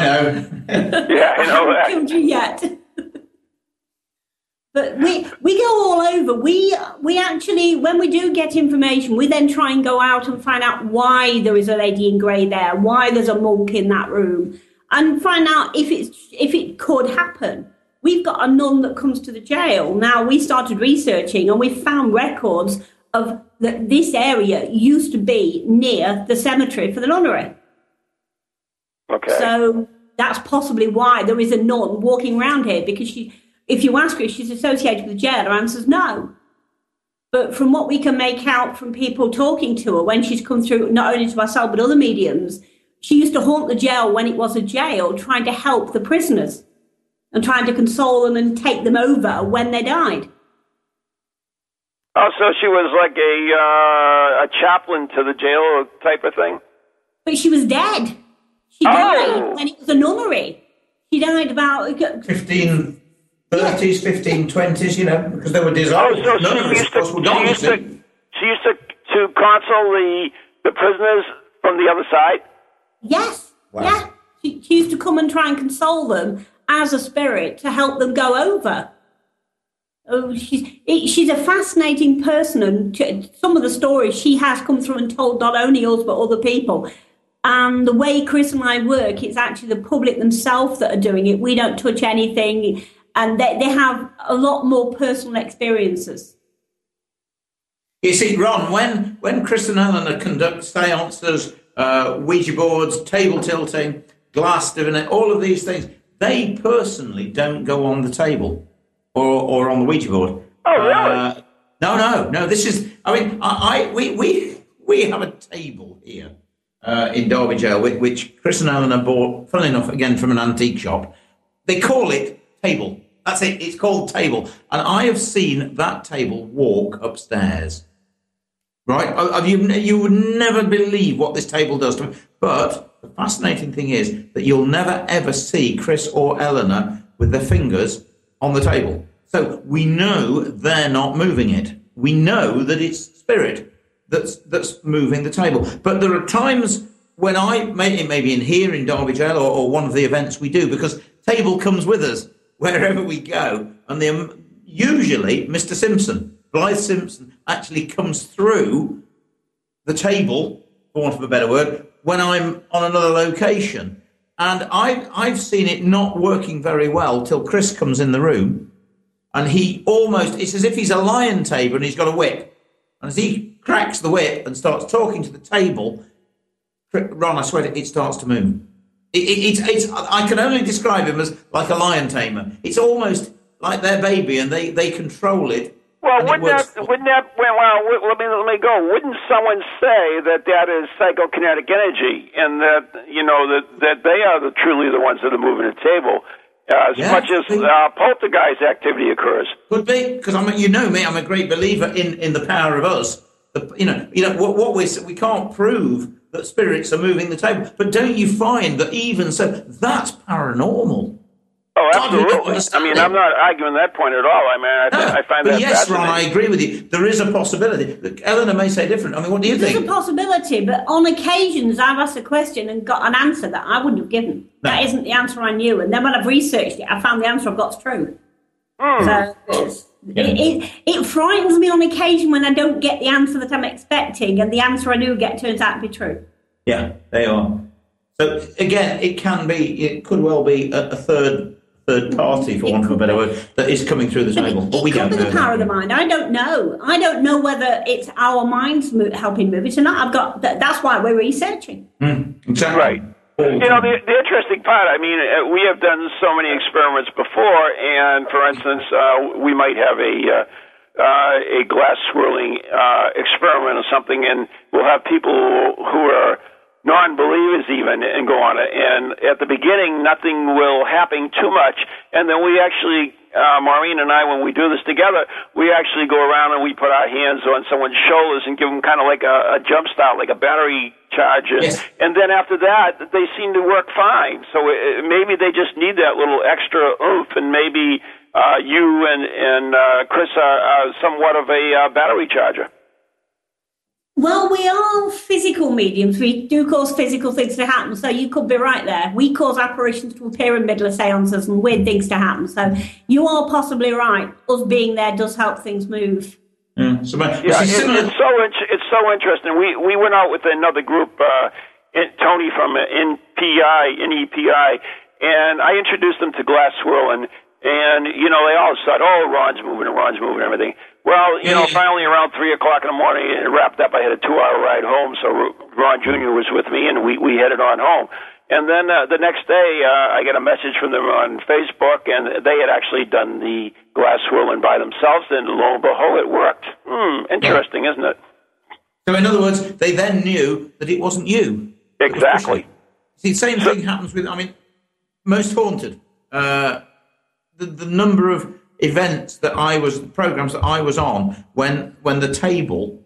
know. yeah, I know that. killed you yet. but we we go all over. We we actually when we do get information, we then try and go out and find out why there is a lady in grey there, why there's a monk in that room, and find out if it's if it could happen. We've got a nun that comes to the jail. Now we started researching and we found records of that this area used to be near the cemetery for the nunnery. Okay. So that's possibly why there is a nun walking around here because she, if you ask her if she's associated with the jail, her answer is no. But from what we can make out from people talking to her when she's come through, not only to ourselves but other mediums, she used to haunt the jail when it was a jail, trying to help the prisoners and trying to console them and take them over when they died. Oh, so she was like a uh, a chaplain to the jail type of thing. But she was dead. She died when it was a nunnery. She died about 15, 30s, 15, 20s, you know, because they were designed. Oh, so None she used to, she used to, she used to, to console the, the prisoners from the other side? Yes. Wow. Yeah. She, she used to come and try and console them as a spirit to help them go over. Oh, she's she's a fascinating person, and some of the stories she has come through and told not only us but other people. And the way Chris and I work, it's actually the public themselves that are doing it. We don't touch anything, and they, they have a lot more personal experiences. You see, Ron, when, when Chris and Eleanor conduct seances, uh, Ouija boards, table tilting, glass divination, all of these things, they personally don't go on the table or, or on the Ouija board. Oh, really? Uh, no, no, no. This is, I mean, I, I we, we, we have a table here uh, in Derby Jail, which, which Chris and Eleanor bought, funnily enough, again from an antique shop. They call it table. That's it. It's called table. And I have seen that table walk upstairs. Right? Uh, You, you would never believe what this table does to me. But the fascinating thing is that you'll never ever see Chris or Eleanor with their fingers on the table. So we know they're not moving it. We know that it's spirit that's that's moving the table. But there are times when I may be in here in Derby Jail or, or one of the events we do because table comes with us wherever we go, and the, um, usually Mr. Simpson, Blythe Simpson, actually comes through the table, for want of a better word, when I'm on another location. And I, I've seen it not working very well till Chris comes in the room and he almost, it's as if he's a lion tamer and he's got a whip. And as he cracks the whip and starts talking to the table, Ron, I swear it, it starts to move. It, it, it's, it's, I can only describe him as like a lion tamer. It's almost like their baby and they, they control it. Well, wouldn't works that, wouldn't that, well, let me, let me go. Wouldn't someone say that that is psychokinetic energy and that, you know, that, that they are the, truly the ones that are moving the table uh, as Yeah, much as uh, poltergeist activity occurs? Could be because I'm. You know me. I'm a great believer in, in the power of us. The, you know. You know what, what we we can't prove that spirits are moving the table, but don't you find that even so, that's paranormal. Oh, God, we don't absolutely. I mean. I'm not arguing that point at all. I mean, I, No, I find but that yes, Ron, I agree with you. There is a possibility. Look, Eleanor may say different. I mean, what do you think? There's a possibility, but on occasions I've asked a question and got an answer that I wouldn't have given. That isn't the answer I knew. And then when I've researched it, I found the answer I've got's true. Hmm. So it's, it, it, it frightens me on occasion when I don't get the answer that I'm expecting, and the answer I do get turns out to be true. Yeah, they are. So again, it can be. It could well be a, a third third party, for want of a better word, that is coming through the table. But we it don't be know. the power of the mind. I don't know. I don't know whether it's our minds mo- helping move it or not. I've got. That, that's why we're researching. Exactly. Right. You know, the, the interesting part, I mean, uh, we have done so many experiments before, and for instance, uh, we might have a, uh, uh, a glass swirling uh, experiment or something, and we'll have people who are non-believers even and go on it. And at the beginning, nothing will happen too much, and then we actually, uh, Maureen and I, when we do this together, we actually go around and we put our hands on someone's shoulders and give them kind of like a, a jump start, like a battery charge, and, Yes. and then after that, they seem to work fine. So uh, maybe they just need that little extra oomph, and maybe uh, you and and uh, Chris are, are somewhat of a uh, battery charger. Well, we are physical mediums. We do cause physical things to happen. So you could be right there. We cause apparitions to appear in middle of seances and weird things to happen. So you are possibly right. Us being there does help things move. Yeah. So, but, Yeah, it's similar- it's so it's so interesting. We we went out with another group, uh, in, Tony from uh, NPI, NEPI, and I introduced them to Glass Swirl, and and you know they all said, "Oh, Ron's moving, and Ron's moving, and everything." Well, you know, finally around three o'clock in the morning, it wrapped up. I had a two-hour ride home, so Ron Jr. was with me, and we we headed on home. And then uh, the next day, uh, I get a message from them on Facebook, and they had actually done the glass swirling by themselves. And lo and behold, it worked. Hmm, interesting, isn't it? so, in other words, they then knew that it wasn't you. was Exactly. See, same thing happens with, I mean, most haunted. Uh, the, the number of events that I was, programs that I was on when when the table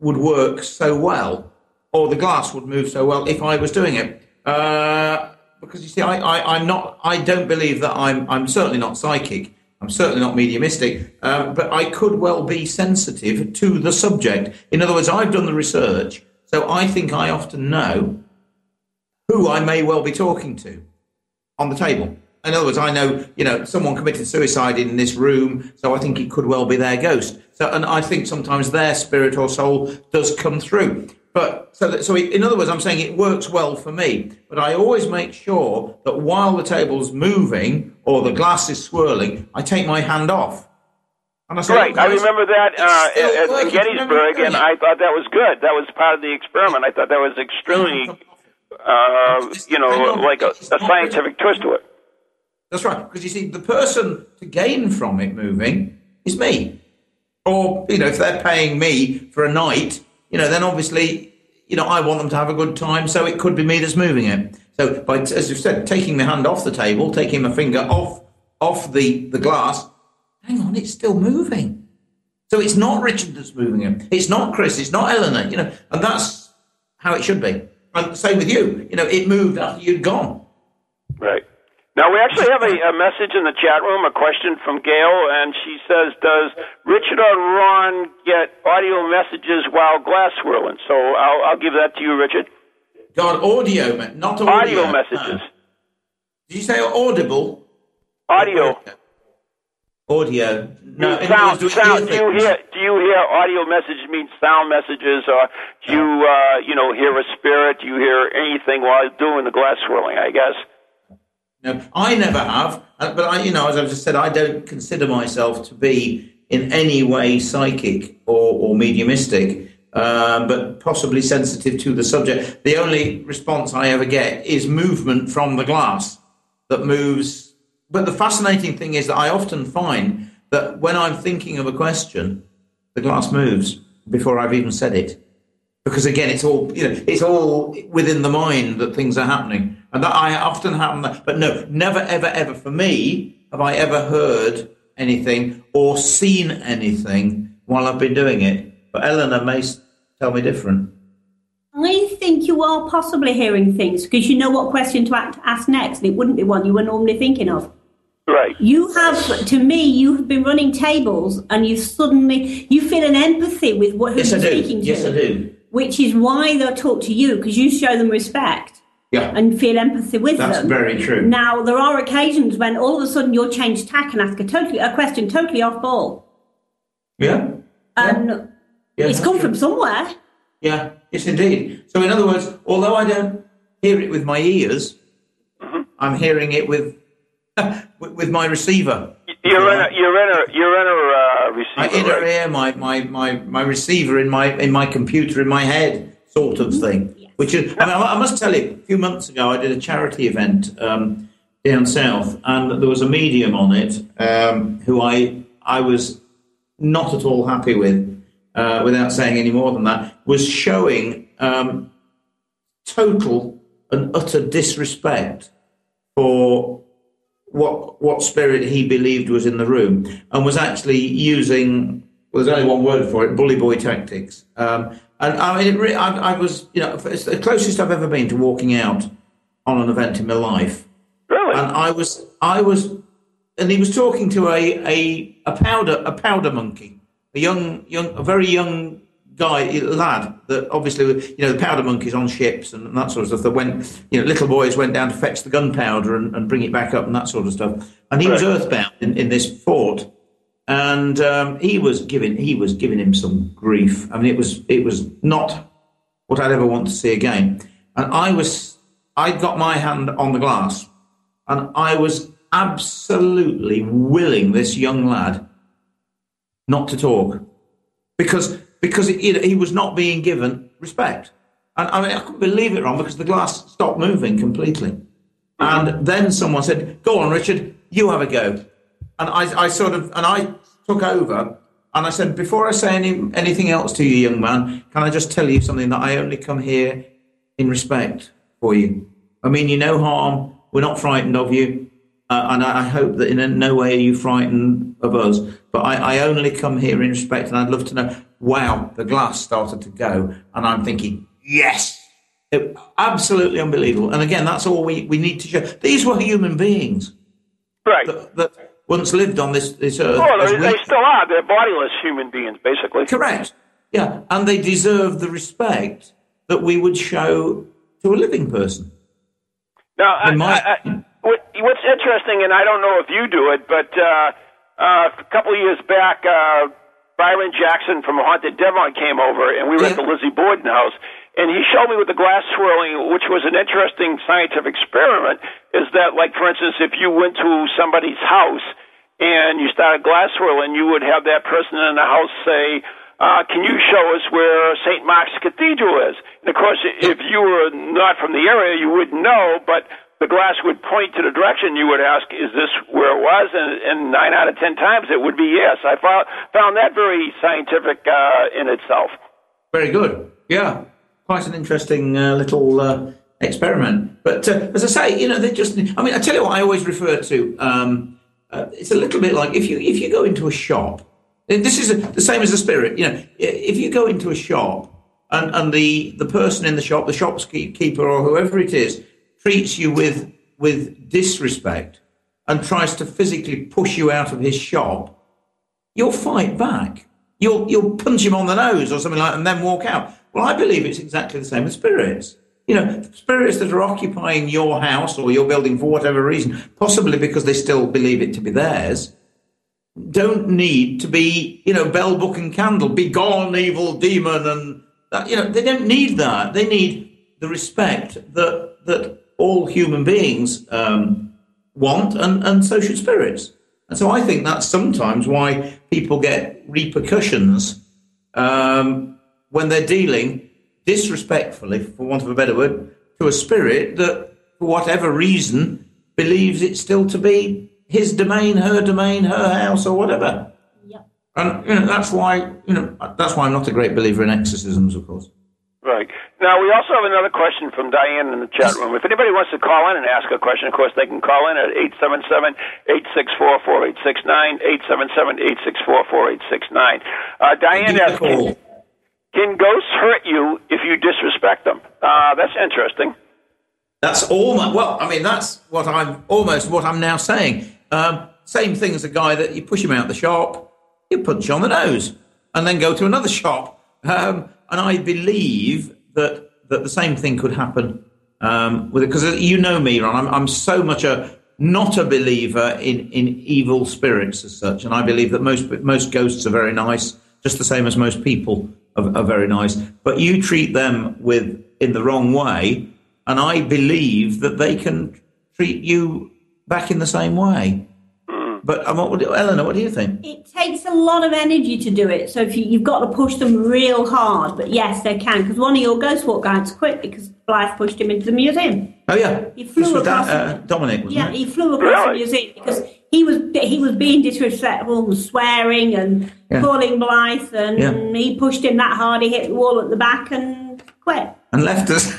would work so well, or the glass would move so well if I was doing it. Uh, because you see, I, I'm not. I don't believe that I'm. I'm certainly not psychic. I'm certainly not mediumistic. Um, but I could well be sensitive to the subject. In other words, I've done the research, so I think I often know who I may well be talking to on the table. In other words, I know, you know, someone committed suicide in this room, so I think it could well be their ghost. So, and I think sometimes their spirit or soul does come through. But so, that, so in other words, I'm saying it works well for me. But I always make sure that while the table's moving or the glass is swirling, I take my hand off. And I say, Right. I remember that uh, at, at. Gettysburg, and I thought that was good. That was part of the experiment. I thought that was extremely, uh, you know, like a, a scientific twist to it. That's right. Because you see, the person to gain from it moving is me. Or, you know, if they're paying me for a night, you know, then obviously, you know, I want them to have a good time, so it could be me that's moving it. So, by, as you've said, taking my hand off the table, taking my finger off off the, the glass, hang on, it's still moving. So it's not Richard that's moving it. It's not Chris. It's not Eleanor. You know, and that's how it should be. And same with you. You know, it moved after you'd gone. Right. Now, we actually have a, a message in the chat room, a question from Gail, and she says, Does Richard or Ron get audio messages while glass swirling? So I'll, I'll give that to you, Richard. God, audio, not audio. Audio messages. Did you say audible? Audio. Audio. No, sound, words, do sound. Do you hear? Do you hear audio messages? Mean sound messages, or do you, uh, you know, hear a spirit? Do you hear anything while doing the glass swirling? I guess. No, I never have. uh, But I, you know, as I've just said, I don't consider myself to be in any way psychic or, or mediumistic, um, but possibly sensitive to the subject. The only response I ever get is movement from the glass that moves. But the fascinating thing is that I often find that when I'm thinking of a question, the glass moves before I've even said it. Because again, it's all you know, it's all within the mind that things are happening, and that I often happen. That, but no, never, ever, ever for me have I ever heard anything or seen anything while I've been doing it. But Eleanor may tell me different. I think you are possibly hearing things because you know what question to ask next, and it wouldn't be one you were normally thinking of. Right. You have, to me, you have been running tables, and you suddenly you feel an empathy with what who Yes, you're speaking to. Yes, I do. Which is why they'll talk to you because you show them respect Yeah, and feel empathy with that's them. That's very true. Now there are occasions when all of a sudden you'll change tack and ask a totally a question totally off ball, Yeah, and yeah, it's come true. from somewhere. Yeah, yes, indeed. So, in other words, although I don't hear it with my ears, Mm-hmm. I'm hearing it with with, with my receiver. Your inner, your inner, your inner uh, my receiver. inner right? ear, my, my, my, my receiver in my in my computer in my head, sort of thing. Which is, I, mean, I I must tell you, a few months ago, I did a charity event um, down south, and there was a medium on it um, who I I was not at all happy with, uh, without saying any more than that, was showing um, total and utter disrespect for what what spirit he believed was in the room, and was actually using well, there's only one word for it: bully boy tactics. Um, and I mean, it re- I, I was, you know, it's the closest I've ever been to walking out on an event in my life. Really? And I was, I was, and he was talking to a a, a powder a powder monkey, a young young a very young guy lad that obviously you know the powder monkeys on ships and that sort of stuff that went you know little boys went down to fetch the gunpowder and, and bring it back up and that sort of stuff and he was earthbound in, in this fort and um, he was giving he was giving him some grief. I mean, it was it was not what I'd ever want to see again. And I was I got my hand on the glass, and I was absolutely willing this young lad not to talk because because it, he was not being given respect. And I mean, I couldn't believe it, Ron, because the glass stopped moving completely. And then someone said, "Go on, Richard, you have a go." And I, I sort of, and I took over, and I said, "Before I say any, anything else to you, young man, can I just tell you something that I only come here in respect for you. I mean you no harm. We're not frightened of you, uh, and I, I hope that in no way are you frightened of us. But I, I only come here in respect, and I'd love to know. Wow, the glass started to go, and I'm thinking, yes, it, absolutely unbelievable. And again, that's all we, we need to show. These were human beings Right. that, that once lived on this, this earth. As they, we- they still are. They're bodiless human beings, basically. Correct. Yeah, and they deserve the respect that we would show to a living person. Now, I, my- I, what, what's interesting, and I don't know if you do it, but uh, uh, a couple of years back, uh, Byron Jackson from Haunted Devon came over, and we were at the Lizzie Borden house, and he showed me with the glass swirling, which was an interesting scientific experiment. Is that, like, for instance, if you went to somebody's house and you started glass swirling, you would have that person in the house say, uh, can you show us where St. Mark's Cathedral is? And of course, if you were not from the area, you wouldn't know, but the glass would point to the direction. You would ask, is this where it was? And, and nine out of ten times it would be yes. I found, found that very scientific uh, in itself. Very good. Yeah, quite an interesting uh, little uh, experiment. But uh, as I say, you know, they just. I mean, I tell you what, I always refer to. Um, uh, it's a little bit like if you if you go into a shop. This is the same as the spirit. You know, if you go into a shop and, and the, the person in the shop, the shopkeeper or whoever it is, treats you with with disrespect and tries to physically push you out of his shop, you'll fight back. You'll you'll punch him on the nose or something like that and then walk out. Well, I believe it's exactly the same with spirits. You know, spirits that are occupying your house or your building for whatever reason, possibly because they still believe it to be theirs, don't need to be, you know, bell, book, and candle, be gone, evil demon, and that, you know, they don't need that. They need the respect that that all human beings um, want, and, and so should spirits. And so I think that's sometimes why people get repercussions um, when they're dealing disrespectfully, for want of a better word, to a spirit that, for whatever reason, believes it still to be his domain, her domain, her house, or whatever. And you know that's why you know that's why I'm not a great believer in exorcisms, of course. Right. Now, we also have another question from Diane in the chat room. If anybody wants to call in and ask a question, of course, they can call in at 877-864-4869, 877-864-4869. Uh, Diane asks, call. can ghosts hurt you if you disrespect them? Uh, that's interesting. That's almost well. I mean, that's what I'm almost what I'm now saying. Um, same thing as a guy that you push him out the shop, you punch on the nose, and then go to another shop. Um, and I believe that that the same thing could happen um, with it because you know me, Ron. I'm, I'm so much a not a believer in in evil spirits as such, and I believe that most most ghosts are very nice, just the same as most people are, are very nice. But you treat them with in the wrong way, and I believe that they can treat you back in the same way. But um, what would, Eleanor, what do you think? It takes a lot of energy to do it. So if you, you've got to push them real hard, but yes, they can. Because one of your ghost walk guides quit because Blythe pushed him into the museum. Oh yeah, He flew this was across Da- uh, Dominic, wasn't Yeah, it? he flew across Really? the museum because he was he was being disrespectful and swearing and Yeah. calling Blythe, and Yeah. he pushed him that hard he hit the wall at the back and quit. and left us.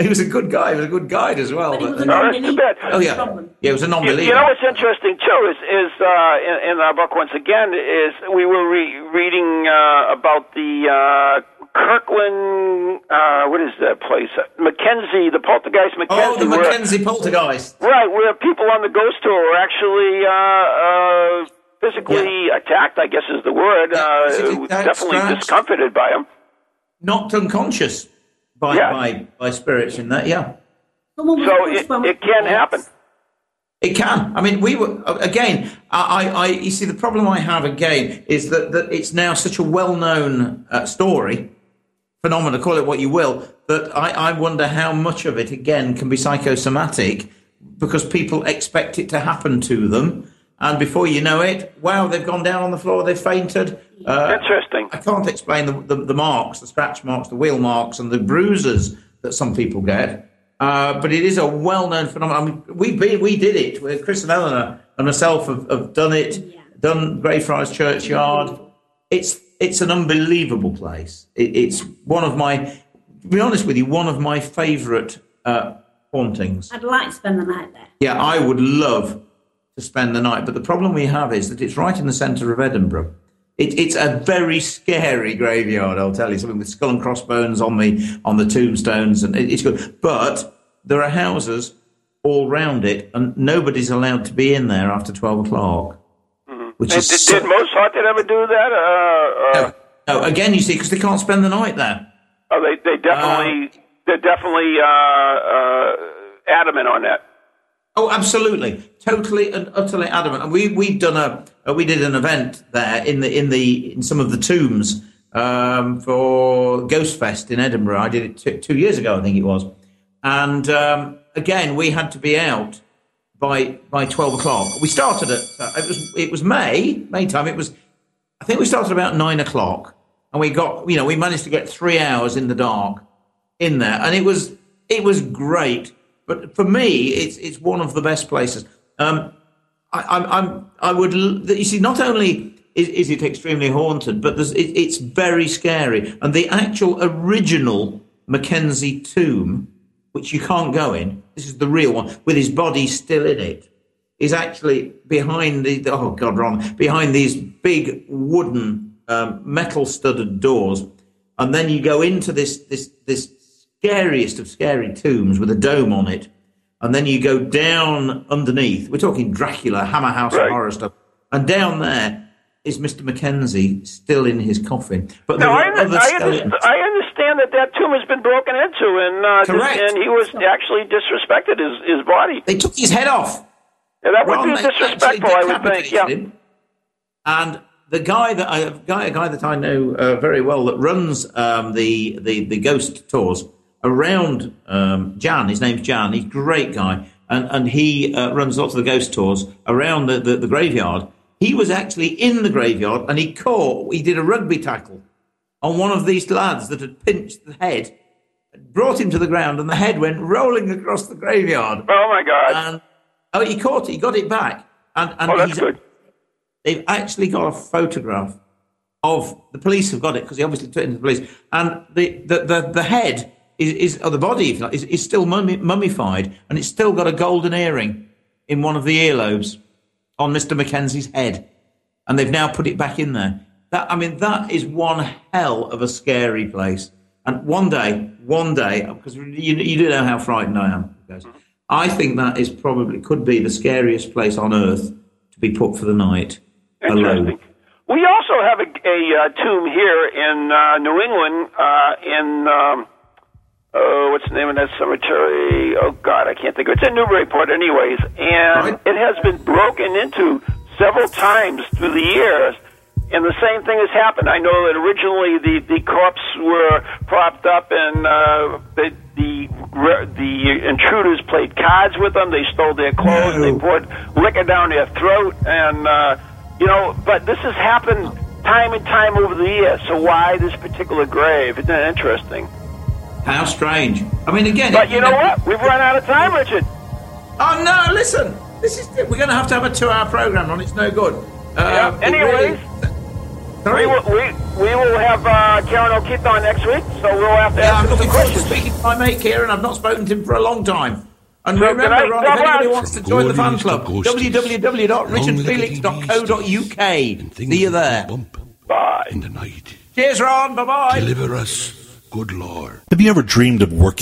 He was a good guy. He was a good guide as well. But he but- a No, that's non-believer. too bad. Oh yeah, yeah, he was a You, non-believer. you know what's interesting too is is uh, in, in our book once again is we were re- reading uh, about the uh, Kirkland, uh, what is that place? Mackenzie, the poltergeist Mackenzie. Oh, the where- Mackenzie poltergeist. Right, where people on the ghost tour were actually uh, uh, physically attacked, I guess is the word. uh, physically definitely scratched. discomforted by them. Knocked unconscious by Yeah. by, by spirits in that. Yeah. So it, it can happen. It can. I mean, we were again. I, I, you see, the problem I have again is that, that it's now such a well-known uh, story, phenomenon, call it what you will, that I, I wonder how much of it again can be psychosomatic because people expect it to happen to them, and before you know it, wow, they've gone down on the floor, they've fainted. Uh, Interesting. I can't explain the, the, the marks, the scratch marks, the wheel marks, and the bruises that some people get. Uh, but it is a well-known phenomenon. I mean, we be, we did it. Chris and Eleanor and myself have, have done it. Done Greyfriars Churchyard. It's it's an unbelievable place. It, it's one of my, to be honest with you, one of my favourite uh, hauntings. I'd like to spend the night there. Yeah, I would love to spend the night, but the problem we have is that it's right in the centre of Edinburgh. It, it's a very scary graveyard, I'll tell you. Something with skull and crossbones on the on the tombstones, and it, it's good. But there are houses all round it, and nobody's allowed to be in there after twelve o'clock. Which And is did, so- did ever do that? Uh, uh, no, again, you see, because they can't spend the night there. oh, they they definitely they're definitely uh, uh, adamant on that. Oh, absolutely, totally and utterly adamant. And we we done a uh, we did an event there in the in the in some of the tombs um, for Ghost Fest in Edinburgh. I did it t- two years ago, I think it was. And um, again, we had to be out by by twelve o'clock. We started at uh, it was it was May May time. It was I think we started about nine o'clock, and we got you know we managed to get three hours in the dark in there, and it was it was great. But for me, it's it's one of the best places. Um, I, I'm, I'm would you see not only is, is it extremely haunted, but it, it's very scary, and the actual original Mackenzie tomb, which you can't go in. This is the real one with his body still in it. Is actually behind the oh god wrong behind these big wooden um, metal studded doors, and then you go into this this this scariest of scary tombs with a dome on it, and then you go down underneath. We're talking Dracula, Hammer House Right. horror stuff, and down there is Mr. Mackenzie still in his coffin. But No, I, I, understand, I understand that that tomb has been broken into, and uh, and he was actually disrespected his his body. They took his head off. Yeah, that would be disrespectful, I would think. Yeah. him. And the guy that I, a guy, a guy that I know uh, very well that runs um, the, the the ghost tours around um, Jan. His name's Jan. He's a great guy, and and he uh, runs lots of the ghost tours around the, the, the graveyard. He was actually in the graveyard, and he caught. He did a rugby tackle on one of these lads that had pinched the head, brought him to the ground, and the head went rolling across the graveyard. Oh my God! And oh, he caught it. He got it back, and and oh, that's he's, good. they've actually got a photograph of the police have got it because he obviously took it to the police, and the the the, the head is, is or the body is, is still mummi, mummified, and it's still got a golden earring in one of the earlobes on Mister Mackenzie's head, and they've now put it back in there. That I mean, that is one hell of a scary place. And one day, one day, because you, you do know how frightened I am. I think that is probably could be the scariest place on earth to be put for the night alone. We also have a, a uh, tomb here in uh, New England, uh, in um, oh, what's the name of that cemetery? Oh God, I can't think of it. It's in Newburyport, anyways, and Right. it has been broken into several times through the years. And the same thing has happened. I know that originally the the corpse were propped up, and uh, the the the intruders played cards with them. They stole their clothes. No. They poured liquor down their throat, and uh, you know. But this has happened time and time over the years. So why this particular grave? Isn't that interesting? How strange. I mean, again. But you know what? We've run out of time, Richard. Oh no! Listen, this is we're going to have to have a two-hour program on. It's no good. Uh, Yeah, anyways. Sorry. We will, we, we will have uh, Kieran O'Keefe on next week, so we'll have to Yeah, I'm ask her some looking forward to questions. speaking to my mate Kieran. I've not spoken to him for a long time. And So, remember, good night. Ron, if Bye-bye. anybody wants to join the fan club, www.richardfelix.co.uk. See you there. Bump Bye. in the night. Cheers, Ron. Bye bye. Deliver us, good Lord. Have you ever dreamed of working?